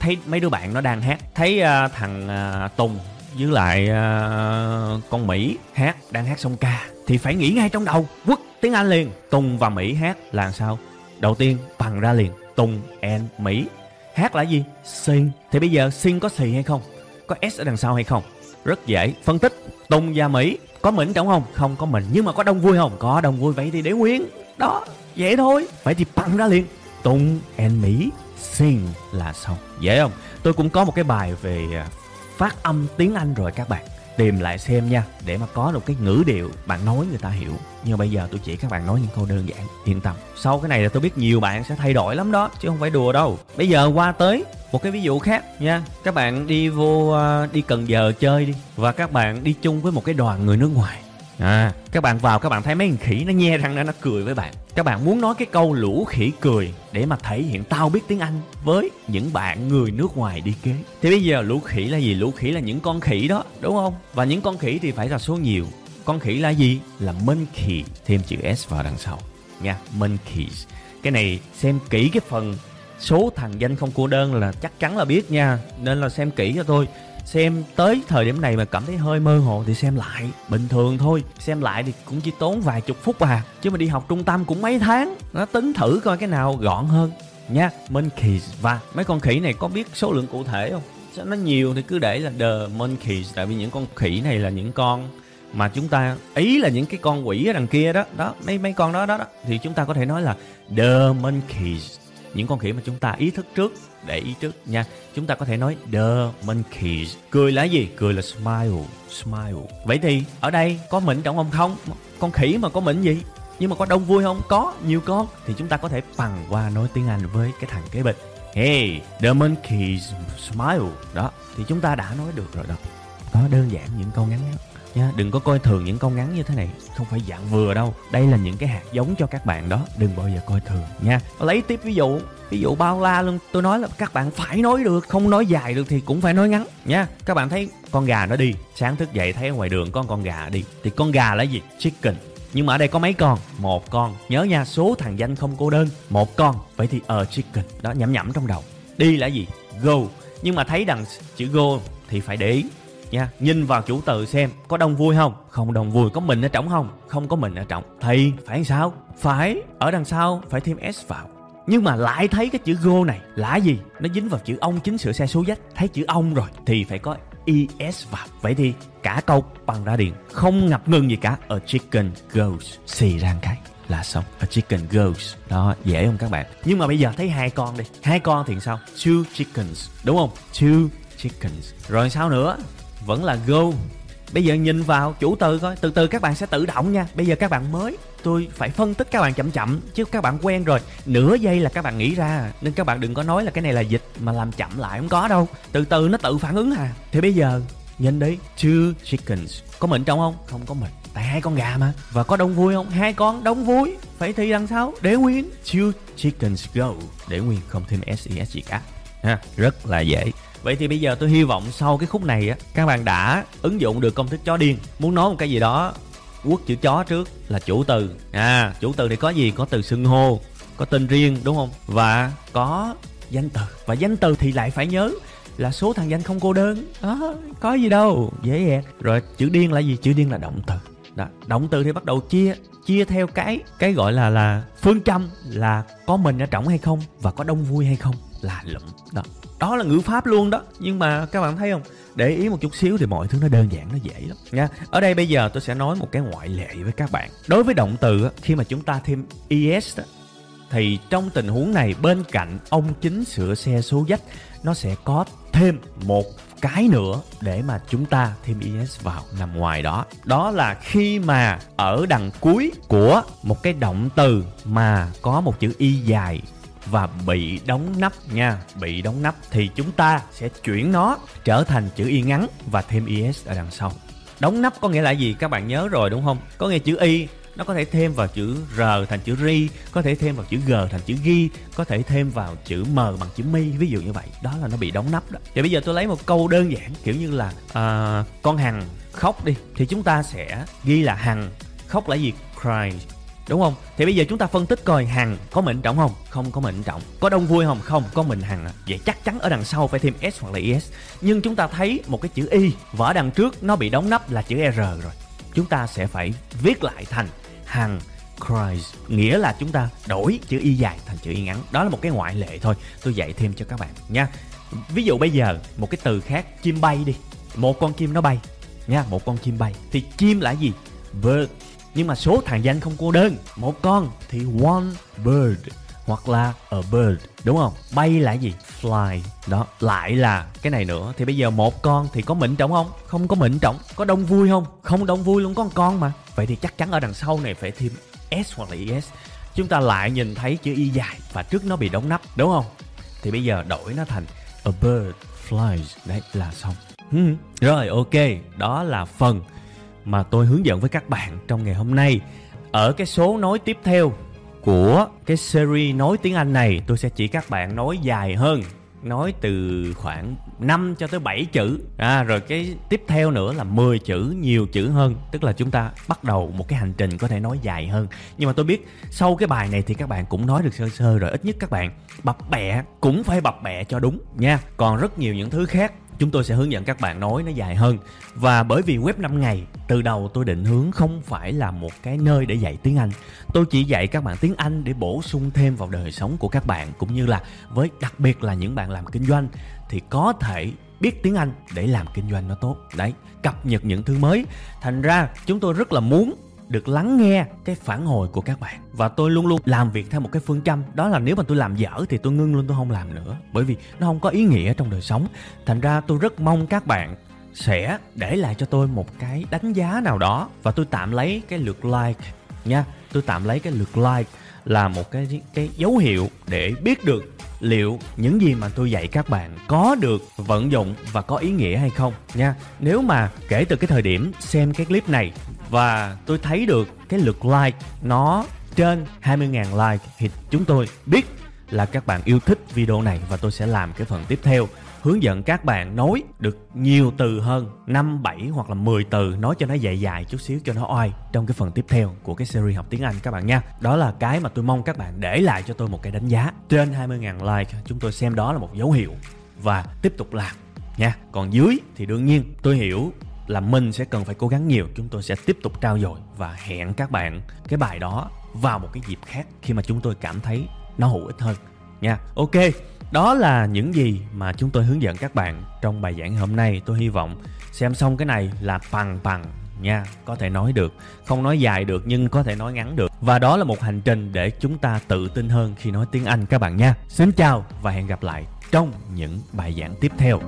thấy mấy đứa bạn nó đang hát thấy uh, thằng uh, tùng với lại uh, con mỹ hát đang hát song ca thì phải nghĩ ngay trong đầu. Quất tiếng anh liền. Tùng và mỹ hát là sao? Đầu tiên bằng ra liền Tùng and Mỹ. Hát là gì? Sing. Thì bây giờ Sing có xì hay không? Có S ở đằng sau hay không? Rất dễ. Phân tích. Tùng và Mỹ. Có mình trong không? Không có mình. Nhưng mà có đông vui không? Có đông vui. Vậy thì để nguyên. Đó. Dễ thôi. Vậy thì bằng ra liền. Tùng and Mỹ. Sing là xong. Dễ không? Tôi cũng có một cái bài về à, phát âm tiếng Anh rồi các bạn tìm lại xem nha, để mà có được cái ngữ điệu bạn nói người ta hiểu. Nhưng bây giờ tôi chỉ các bạn nói những câu đơn giản, yên tâm. Sau cái này là tôi biết nhiều bạn sẽ thay đổi lắm đó, chứ không phải đùa đâu. Bây giờ qua tới một cái ví dụ khác nha. Các bạn đi vô à, đi cần giờ chơi đi, và các bạn đi chung với một cái đoàn người nước ngoài à các bạn vào, các bạn thấy mấy con khỉ nó nhe răng ra, nó cười với bạn. Các bạn muốn nói cái câu lũ khỉ cười để mà thể hiện tao biết tiếng anh với những bạn người nước ngoài đi kế. Thì bây giờ lũ khỉ là gì? Lũ khỉ là những con khỉ đó, đúng không? Và những con khỉ thì phải là số nhiều. Con khỉ là gì? Là monkey thêm chữ s vào đằng sau. Nha monkeys cái này xem kỹ cái phần số thằng danh không cô đơn là chắc chắn là biết nha. Nên là xem kỹ cho tôi xem tới thời điểm này mà cảm thấy hơi mơ hồ thì xem lại. Bình thường thôi xem lại thì cũng chỉ tốn vài chục phút à. Chứ mà đi học trung tâm cũng mấy tháng nó tính thử coi cái nào gọn hơn. Nha monkeys và. Mấy con khỉ này có biết số lượng cụ thể không? Sao nó nhiều thì cứ để là the monkeys tại vì những con khỉ này là những con mà chúng ta ý là những cái con quỷ ở đằng kia đó. Đó mấy mấy con đó đó, đó. thì chúng ta có thể nói là the monkeys những con khỉ mà chúng ta ý thức trước, để ý trước nha. Chúng ta có thể nói, the monkeys. Cười là gì? Cười là smile smile. Vậy thì, ở đây có mịn trong không không? Con khỉ mà có mịn gì? Nhưng mà có đông vui không? Có, nhiều con. Thì chúng ta có thể bằng qua nói tiếng anh với cái thằng kế bên. Hey, the monkeys, smile. Đó, thì chúng ta đã nói được rồi đó. Đó đơn giản những câu ngắn ngắn nha đừng có coi thường những câu ngắn như thế này. Không phải dạng vừa đâu. Đây là những cái hạt giống cho các bạn đó. Đừng bao giờ coi thường nha. Lấy tiếp ví dụ. Ví dụ bao la luôn. Tôi nói là các bạn phải nói được. Không nói dài được thì cũng phải nói ngắn nha. Các bạn thấy con gà nó đi. Sáng thức dậy thấy ở ngoài đường có con gà đi. Thì con gà là gì? Chicken. Nhưng mà ở đây có mấy con? Một con. Nhớ nha số thằng danh không cô đơn. Một con. Vậy thì ở uh, chicken. Đó nhẩm nhẩm trong đầu. Đi là gì? Go. Nhưng mà thấy đằng chữ go thì phải để ý nha. Nhìn vào chủ từ xem, có đông vui không? Không đông vui, có mình ở trọng không? Không có mình ở trọng thì phải sao? Phải, ở đằng sau phải thêm s vào. Nhưng mà lại thấy cái chữ go này là gì? Nó dính vào chữ ông chính sửa xe số dách thấy chữ ông rồi, thì phải có es vào. Vậy thì cả câu bằng ra điện không ngập ngừng gì cả. A chicken goes. Xì ra cái là xong. A chicken goes. Đó, dễ không các bạn? Nhưng mà bây giờ thấy hai con đi. Hai con thì sao? Two chickens, đúng không? Two chickens. Rồi sao nữa? Vẫn là go. Bây giờ nhìn vào chủ từ coi, từ từ các bạn sẽ tự động nha. Bây giờ các bạn mới, tôi phải phân tích các bạn chậm chậm, chứ các bạn quen rồi. Nửa giây là các bạn nghĩ ra, nên các bạn đừng có nói là cái này là dịch mà làm chậm lại, không có đâu. Từ từ nó tự phản ứng à. Thì bây giờ, nhìn đi, two chickens. Có mình trong không? Không có mình tại hai con gà mà. Và có đông vui không? Hai con đông vui. Phải thi đằng sau. Để nguyên two chickens go. Để nguyên không thêm ses gì cả ha, rất là dễ vậy thì bây giờ tôi hy vọng sau cái khúc này á các bạn đã ứng dụng được công thức chó điên. Muốn nói một cái gì đó quất chữ chó trước là chủ từ. À chủ từ thì có gì? Có từ xưng hô có tên riêng đúng không? Và có danh từ. Và danh từ thì lại phải nhớ là số thằng danh không cô đơn. À, có gì đâu. Dễ dàng. Rồi chữ điên là gì? Chữ điên là động từ. Đó. động từ thì bắt đầu chia chia theo cái cái gọi là là phương châm là có mình ở trọng hay không và có đông vui hay không là lụm. Đó đó là ngữ pháp luôn đó. Nhưng mà các bạn thấy không? Để ý một chút xíu thì mọi thứ nó đơn giản, nó dễ lắm nha. Ở đây bây giờ tôi sẽ nói một cái ngoại lệ với các bạn. Đối với động từ khi mà chúng ta thêm es thì trong tình huống này bên cạnh ông chính sửa xe số dách nó sẽ có thêm một cái nữa để mà chúng ta thêm es vào nằm ngoài đó. Đó là khi mà ở đằng cuối của một cái động từ mà có một chữ y dài và bị đóng nắp nha. Bị đóng nắp thì chúng ta sẽ chuyển nó trở thành chữ y ngắn và thêm is ở đằng sau. Đóng nắp có nghĩa là gì? Các bạn nhớ rồi đúng không? Có nghĩa chữ y nó có thể thêm vào chữ r thành chữ ri có thể thêm vào chữ g thành chữ ghi có thể thêm vào chữ m bằng chữ mi ví dụ như vậy. Đó là nó bị đóng nắp đó. Thì bây giờ tôi lấy một câu đơn giản kiểu như là uh, con hằng khóc đi thì chúng ta sẽ ghi là hằng khóc là gì? Cry đúng không? Thì bây giờ chúng ta phân tích coi hằng có mệnh trọng không? Không có mệnh trọng. Có đông vui không? Không, có mình hằng vậy chắc chắn ở đằng sau phải thêm s hoặc là es nhưng chúng ta thấy một cái chữ y, vỏ đằng trước, nó bị đóng nắp là chữ r rồi. Chúng ta sẽ phải viết lại thành hằng Christ. Nghĩa là chúng ta đổi chữ y dài thành chữ y ngắn. Đó là một cái ngoại lệ thôi. Tôi dạy thêm cho các bạn nha. Ví dụ bây giờ, một cái từ khác, chim bay đi. Một con chim nó bay nha, một con chim bay. Thì chim là gì? Bird nhưng mà số thằng danh không cô đơn. Một con thì one bird, hoặc là a bird, đúng không? Bay là gì? Fly. Đó, lại là cái này nữa. Thì bây giờ một con thì có mệnh trọng không? Không có mệnh trọng. Có đông vui không? Không đông vui luôn, có con con mà. Vậy thì chắc chắn ở đằng sau này phải thêm s hoặc là es chúng ta lại nhìn thấy chữ y dài và trước nó bị đóng nắp, đúng không? Thì bây giờ đổi nó thành a bird flies. Đấy, là xong. Hmm. rồi, ok. Đó là phần mà tôi hướng dẫn với các bạn trong ngày hôm nay. Ở cái số nói tiếp theo của cái series nói tiếng Anh này tôi sẽ chỉ các bạn nói dài hơn nói từ khoảng 5 cho tới 7 chữ. À, rồi cái tiếp theo nữa là 10 chữ nhiều chữ hơn. Tức là chúng ta bắt đầu một cái hành trình có thể nói dài hơn. Nhưng mà tôi biết sau cái bài này thì các bạn cũng nói được sơ sơ rồi. Ít nhất các bạn bập bẹ cũng phải bập bẹ cho đúng nha. Còn rất nhiều những thứ khác chúng tôi sẽ hướng dẫn các bạn nói nó dài hơn. Và bởi vì web 5 ngày, từ đầu tôi định hướng không phải là một cái nơi để dạy tiếng Anh. Tôi chỉ dạy các bạn tiếng Anh để bổ sung thêm vào đời sống của các bạn, cũng như là với đặc biệt là những bạn làm kinh doanh, thì có thể biết tiếng Anh để làm kinh doanh nó tốt. Đấy, cập nhật những thứ mới. Thành ra, chúng tôi rất là muốn được lắng nghe cái phản hồi của các bạn. Và tôi luôn luôn làm việc theo một cái phương châm, đó là nếu mà tôi làm dở thì tôi ngưng luôn, tôi không làm nữa. Bởi vì nó không có ý nghĩa trong đời sống. Thành ra tôi rất mong các bạn sẽ để lại cho tôi một cái đánh giá nào đó và tôi tạm lấy cái lượt like nha. Tôi tạm lấy cái lượt like là một cái cái dấu hiệu để biết được liệu những gì mà tôi dạy các bạn có được vận dụng và có ý nghĩa hay không nha? Nếu mà kể từ cái thời điểm xem cái clip này và tôi thấy được cái lượt like nó trên 20.000 like thì chúng tôi biết là các bạn yêu thích video này và tôi sẽ làm cái phần tiếp theo hướng dẫn các bạn nói được nhiều từ hơn 5, 7 hoặc là 10 từ nói cho nó dài dài chút xíu cho nó oai trong cái phần tiếp theo của cái series học tiếng Anh các bạn nha. Đó là cái mà tôi mong các bạn để lại cho tôi một cái đánh giá trên 20.000 like. Chúng tôi xem đó là một dấu hiệu và tiếp tục làm nha. Còn dưới thì đương nhiên tôi hiểu là mình sẽ cần phải cố gắng nhiều chúng tôi sẽ tiếp tục trao dồi và hẹn các bạn cái bài đó vào một cái dịp khác khi mà chúng tôi cảm thấy nó hữu ích hơn nha ok đó là những gì mà chúng tôi hướng dẫn các bạn trong bài giảng hôm nay. Tôi hy vọng xem xong cái này là bằng bằng nha, có thể nói được. Không nói dài được, nhưng có thể nói ngắn được. Và đó là một hành trình để chúng ta tự tin hơn khi nói tiếng anh các bạn nha. Xin chào và hẹn gặp lại trong những bài giảng tiếp theo.